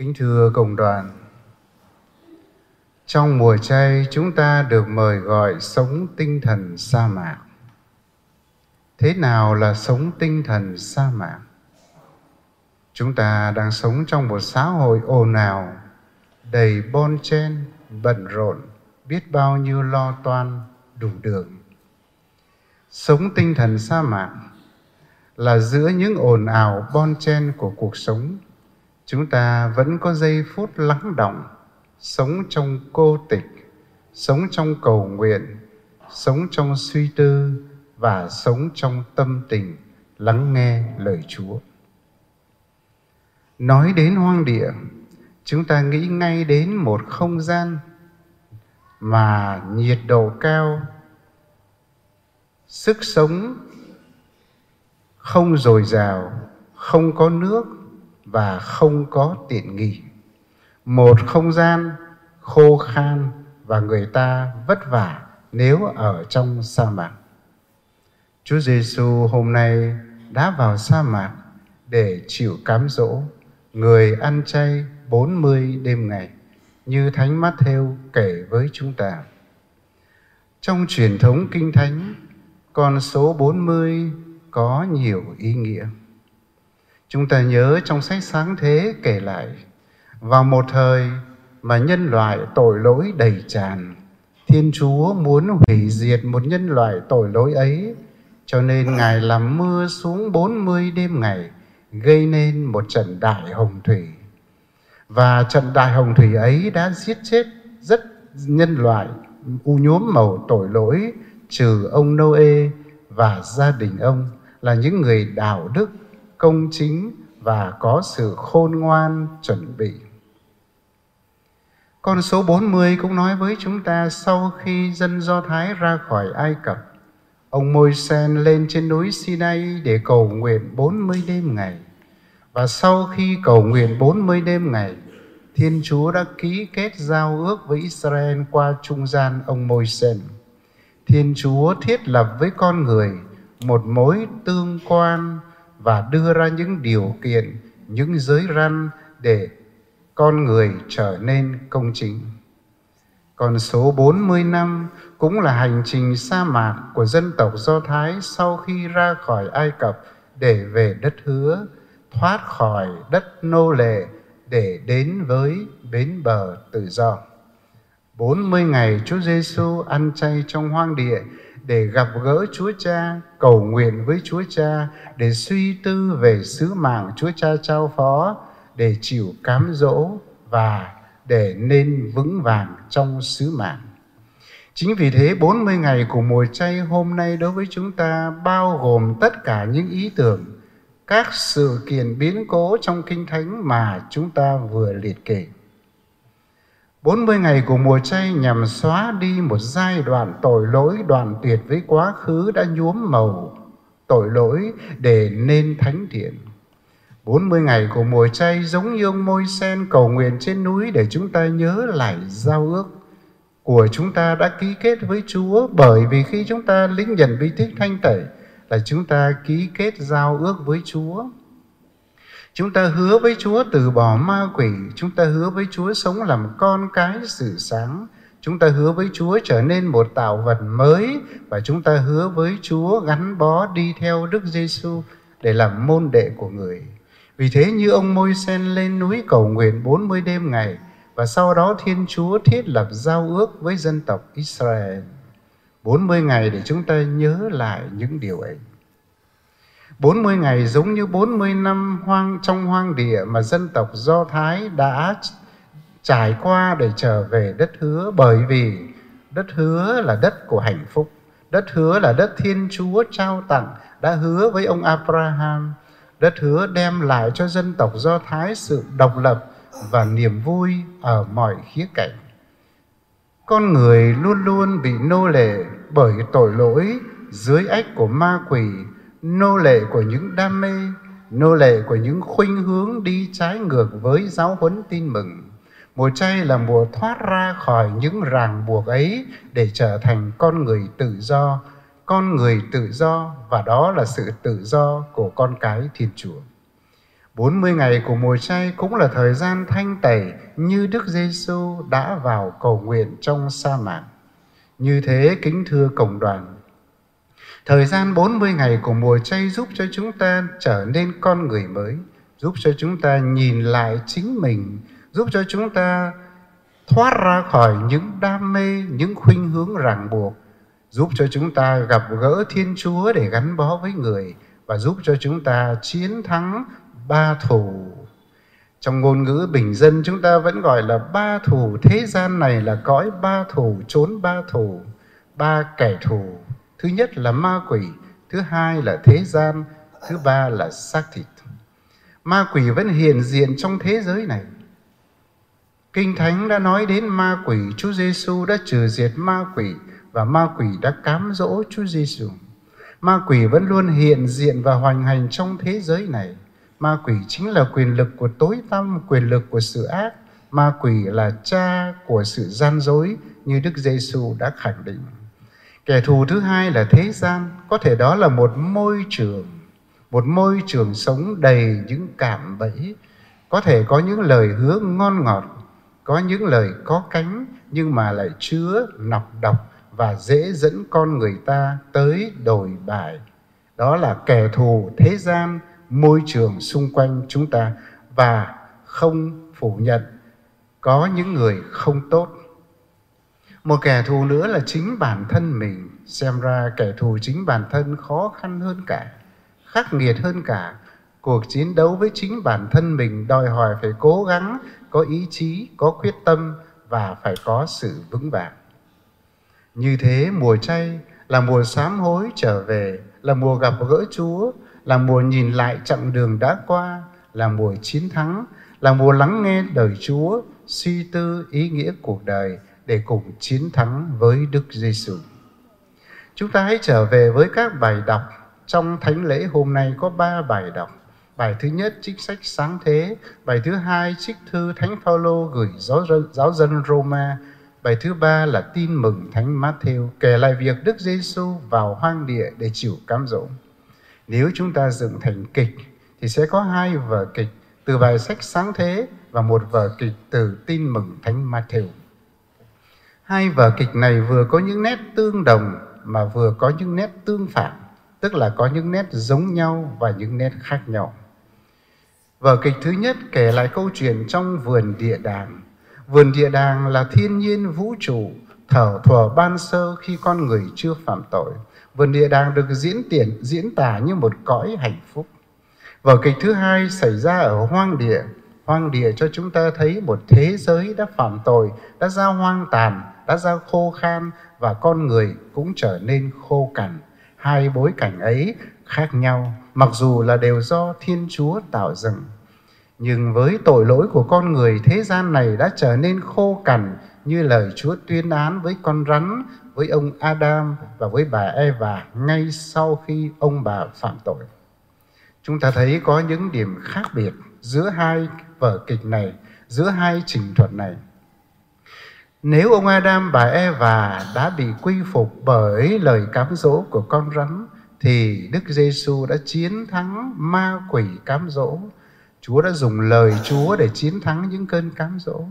Kính thưa cộng đoàn, trong mùa chay chúng ta được mời gọi sống tinh thần sa mạc. Thế nào là sống tinh thần sa mạc? Chúng ta đang sống trong một xã hội ồn ào, đầy bon chen, bận rộn, biết bao nhiêu lo toan, đủ đường. Sống tinh thần sa mạc là giữa những ồn ào bon chen của cuộc sống, chúng ta vẫn có giây phút lắng động, sống trong cô tịch, sống trong cầu nguyện, sống trong suy tư và sống trong tâm tình lắng nghe lời Chúa. Nói đến hoang địa, chúng ta nghĩ ngay đến một không gian mà nhiệt độ cao, sức sống không dồi dào, không có nước và không có tiện nghi. Một không gian khô khan và người ta vất vả nếu ở trong sa mạc. Chúa Giêsu hôm nay đã vào sa mạc để chịu cám dỗ, người ăn chay 40 đêm ngày như Thánh Matthew kể với chúng ta. Trong truyền thống Kinh Thánh, con số 40 có nhiều ý nghĩa. Chúng ta nhớ trong sách sáng thế kể lại, vào một thời mà nhân loại tội lỗi đầy tràn, Thiên Chúa muốn hủy diệt một nhân loại tội lỗi ấy, cho nên Ngài làm mưa xuống 40 đêm ngày, gây nên một trận đại hồng thủy. Và trận đại hồng thủy ấy đã giết chết rất nhân loại u nhuốm màu tội lỗi trừ ông Noe và gia đình ông là những người đạo đức, công chính và có sự khôn ngoan chuẩn bị. Con số 40 cũng nói với chúng ta sau khi dân Do Thái ra khỏi Ai Cập, ông Môi-sen lên trên núi Sinai để cầu nguyện 40 đêm ngày. Và sau khi cầu nguyện 40 đêm ngày, Thiên Chúa đã ký kết giao ước với Israel qua trung gian ông Môi-sen. Thiên Chúa thiết lập với con người một mối tương quan và đưa ra những điều kiện, những giới răn để con người trở nên công chính. Còn số 40 năm cũng là hành trình sa mạc của dân tộc Do Thái sau khi ra khỏi Ai Cập để về đất hứa, thoát khỏi đất nô lệ để đến với bến bờ tự do. 40 ngày Chúa Giêsu ăn chay trong hoang địa để gặp gỡ Chúa Cha, cầu nguyện với Chúa Cha, để suy tư về sứ mạng Chúa Cha trao phó, để chịu cám dỗ và để nên vững vàng trong sứ mạng. Chính vì thế 40 ngày của mùa chay hôm nay đối với chúng ta bao gồm tất cả những ý tưởng, các sự kiện biến cố trong Kinh Thánh mà chúng ta vừa liệt kể. 40 ngày của mùa chay nhằm xóa đi một giai đoạn tội lỗi đoạn tuyệt với quá khứ đã nhuốm màu tội lỗi để nên thánh thiện. 40 ngày của mùa chay giống như ông môi sen cầu nguyện trên núi để chúng ta nhớ lại giao ước của chúng ta đã ký kết với Chúa bởi vì khi chúng ta lĩnh nhận bí tích thanh tẩy là chúng ta ký kết giao ước với Chúa. Chúng ta hứa với Chúa từ bỏ ma quỷ, chúng ta hứa với Chúa sống làm con cái sự sáng, chúng ta hứa với Chúa trở nên một tạo vật mới và chúng ta hứa với Chúa gắn bó đi theo Đức Giêsu để làm môn đệ của người. Vì thế như ông môi sen lên núi cầu nguyện 40 đêm ngày và sau đó Thiên Chúa thiết lập giao ước với dân tộc Israel. 40 ngày để chúng ta nhớ lại những điều ấy. 40 ngày giống như 40 năm hoang trong hoang địa mà dân tộc Do Thái đã trải qua để trở về đất hứa bởi vì đất hứa là đất của hạnh phúc. Đất hứa là đất Thiên Chúa trao tặng, đã hứa với ông Abraham. Đất hứa đem lại cho dân tộc Do Thái sự độc lập và niềm vui ở mọi khía cạnh. Con người luôn luôn bị nô lệ bởi tội lỗi dưới ách của ma quỷ nô lệ của những đam mê, nô lệ của những khuynh hướng đi trái ngược với giáo huấn tin mừng. Mùa chay là mùa thoát ra khỏi những ràng buộc ấy để trở thành con người tự do, con người tự do và đó là sự tự do của con cái Thiên Chúa. 40 ngày của mùa chay cũng là thời gian thanh tẩy như Đức Giêsu đã vào cầu nguyện trong sa mạc. Như thế kính thưa cộng đoàn, thời gian 40 ngày của mùa chay giúp cho chúng ta trở nên con người mới, giúp cho chúng ta nhìn lại chính mình, giúp cho chúng ta thoát ra khỏi những đam mê, những khuynh hướng ràng buộc, giúp cho chúng ta gặp gỡ Thiên Chúa để gắn bó với người và giúp cho chúng ta chiến thắng ba thù. Trong ngôn ngữ bình dân chúng ta vẫn gọi là ba thù, thế gian này là cõi ba thù, trốn ba thù, ba kẻ thù. Thứ nhất là ma quỷ, thứ hai là thế gian, thứ ba là xác thịt. Ma quỷ vẫn hiện diện trong thế giới này. Kinh Thánh đã nói đến ma quỷ, Chúa Giêsu đã trừ diệt ma quỷ và ma quỷ đã cám dỗ Chúa Giêsu. Ma quỷ vẫn luôn hiện diện và hoành hành trong thế giới này. Ma quỷ chính là quyền lực của tối tăm, quyền lực của sự ác. Ma quỷ là cha của sự gian dối như Đức Giêsu đã khẳng định. Kẻ thù thứ hai là thế gian, có thể đó là một môi trường, một môi trường sống đầy những cảm bẫy, có thể có những lời hứa ngon ngọt, có những lời có cánh nhưng mà lại chứa nọc độc và dễ dẫn con người ta tới đồi bại. Đó là kẻ thù thế gian, môi trường xung quanh chúng ta và không phủ nhận có những người không tốt. Một kẻ thù nữa là chính bản thân mình. Xem ra kẻ thù chính bản thân khó khăn hơn cả, khắc nghiệt hơn cả. Cuộc chiến đấu với chính bản thân mình đòi hỏi phải cố gắng, có ý chí, có quyết tâm và phải có sự vững vàng. Như thế mùa chay là mùa sám hối trở về, là mùa gặp gỡ Chúa, là mùa nhìn lại chặng đường đã qua, là mùa chiến thắng, là mùa lắng nghe đời Chúa, suy tư ý nghĩa cuộc đời để cùng chiến thắng với Đức Giêsu. Chúng ta hãy trở về với các bài đọc trong thánh lễ hôm nay có ba bài đọc. Bài thứ nhất trích sách sáng thế, bài thứ hai trích thư Thánh Phaolô gửi giáo dân, giáo dân Roma, bài thứ ba là tin mừng Thánh Matthew kể lại việc Đức Giêsu vào hoang địa để chịu cám dỗ. Nếu chúng ta dựng thành kịch thì sẽ có hai vở kịch từ bài sách sáng thế và một vở kịch từ tin mừng Thánh Matthew. Hai vở kịch này vừa có những nét tương đồng mà vừa có những nét tương phản, tức là có những nét giống nhau và những nét khác nhau. Vở kịch thứ nhất kể lại câu chuyện trong vườn địa đàng. Vườn địa đàng là thiên nhiên vũ trụ, thở thuở ban sơ khi con người chưa phạm tội. Vườn địa đàng được diễn tiền diễn tả như một cõi hạnh phúc. Vở kịch thứ hai xảy ra ở hoang địa. Hoang địa cho chúng ta thấy một thế giới đã phạm tội, đã ra hoang tàn, đã ra khô khan và con người cũng trở nên khô cằn. Hai bối cảnh ấy khác nhau, mặc dù là đều do Thiên Chúa tạo dựng. Nhưng với tội lỗi của con người, thế gian này đã trở nên khô cằn như lời Chúa tuyên án với con rắn, với ông Adam và với bà Eva ngay sau khi ông bà phạm tội. Chúng ta thấy có những điểm khác biệt giữa hai vở kịch này, giữa hai trình thuật này. Nếu ông Adam bà Eva đã bị quy phục bởi lời cám dỗ của con rắn thì Đức Giêsu đã chiến thắng ma quỷ cám dỗ. Chúa đã dùng lời Chúa để chiến thắng những cơn cám dỗ.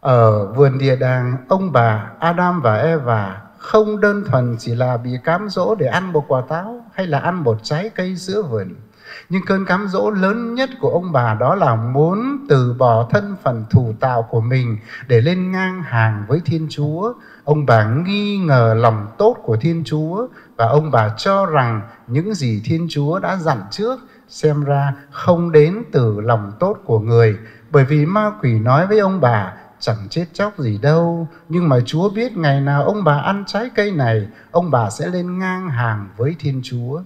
Ở vườn địa đàng, ông bà Adam và Eva không đơn thuần chỉ là bị cám dỗ để ăn một quả táo hay là ăn một trái cây giữa vườn. Nhưng cơn cám dỗ lớn nhất của ông bà đó là muốn từ bỏ thân phận thủ tạo của mình để lên ngang hàng với Thiên Chúa. Ông bà nghi ngờ lòng tốt của Thiên Chúa và ông bà cho rằng những gì Thiên Chúa đã dặn trước xem ra không đến từ lòng tốt của người. Bởi vì ma quỷ nói với ông bà, chẳng chết chóc gì đâu, nhưng mà chúa biết ngày nào ông bà ăn trái cây này, ông bà sẽ lên ngang hàng với thiên chúa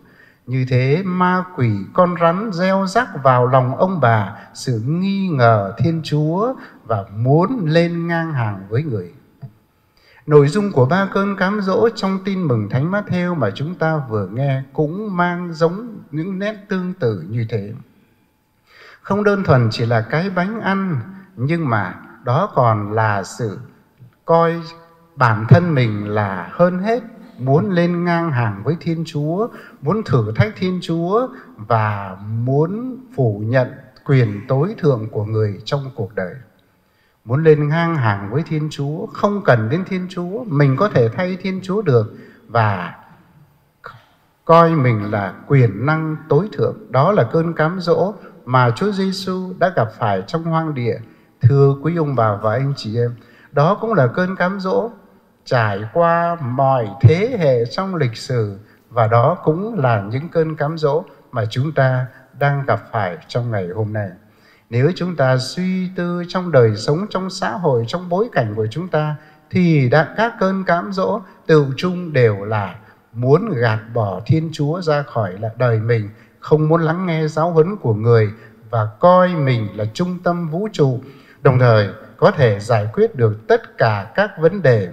như thế ma quỷ con rắn gieo rắc vào lòng ông bà, sự nghi ngờ thiên chúa và muốn lên ngang hàng với người. Nội dung của ba cơn cám dỗ trong tin mừng thánh Matthew mà chúng ta vừa nghe cũng mang giống những nét tương tự như thế. Không đơn thuần chỉ là cái bánh ăn, nhưng mà đó còn là sự coi bản thân mình là hơn hết muốn lên ngang hàng với thiên chúa, muốn thử thách thiên chúa và muốn phủ nhận quyền tối thượng của người trong cuộc đời. Muốn lên ngang hàng với thiên chúa, không cần đến thiên chúa, mình có thể thay thiên chúa được và coi mình là quyền năng tối thượng. Đó là cơn cám dỗ mà Chúa Giêsu đã gặp phải trong hoang địa. Thưa quý ông bà và anh chị em, đó cũng là cơn cám dỗ trải qua mọi thế hệ trong lịch sử và đó cũng là những cơn cám dỗ mà chúng ta đang gặp phải trong ngày hôm nay. Nếu chúng ta suy tư trong đời sống trong xã hội, trong bối cảnh của chúng ta, thì đã các cơn cám dỗ tự chung đều là muốn gạt bỏ thiên chúa ra khỏi lại đời mình, không muốn lắng nghe giáo huấn của người và coi mình là trung tâm vũ trụ, đồng thời có thể giải quyết được tất cả các vấn đề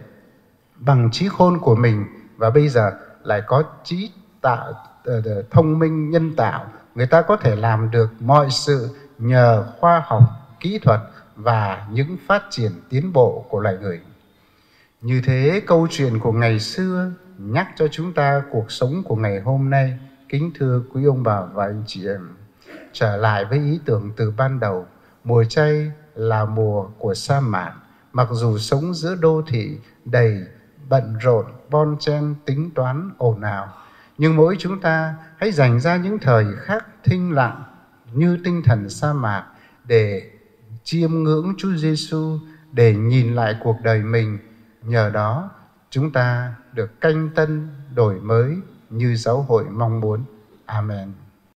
bằng trí khôn của mình, và bây giờ lại có trí tạo ờ, ờ, thông minh nhân tạo. Người ta có thể làm được mọi sự nhờ khoa học, kỹ thuật và những phát triển tiến bộ của loài người. Như thế, câu chuyện của ngày xưa nhắc cho chúng ta cuộc sống của ngày hôm nay. Kính thưa quý ông bà và anh chị em. Trở lại với ý tưởng từ ban đầu. Mùa chay là mùa của sa mạc. Mặc dù sống giữa đô thị đầy bận rộn, bon chen, tính toán, ồn ào. Nhưng mỗi chúng ta hãy dành ra những thời khắc thinh lặng như tinh thần sa mạc để chiêm ngưỡng Chúa Giêsu, để nhìn lại cuộc đời mình. Nhờ đó, chúng ta được canh tân đổi mới như giáo hội mong muốn. Amen.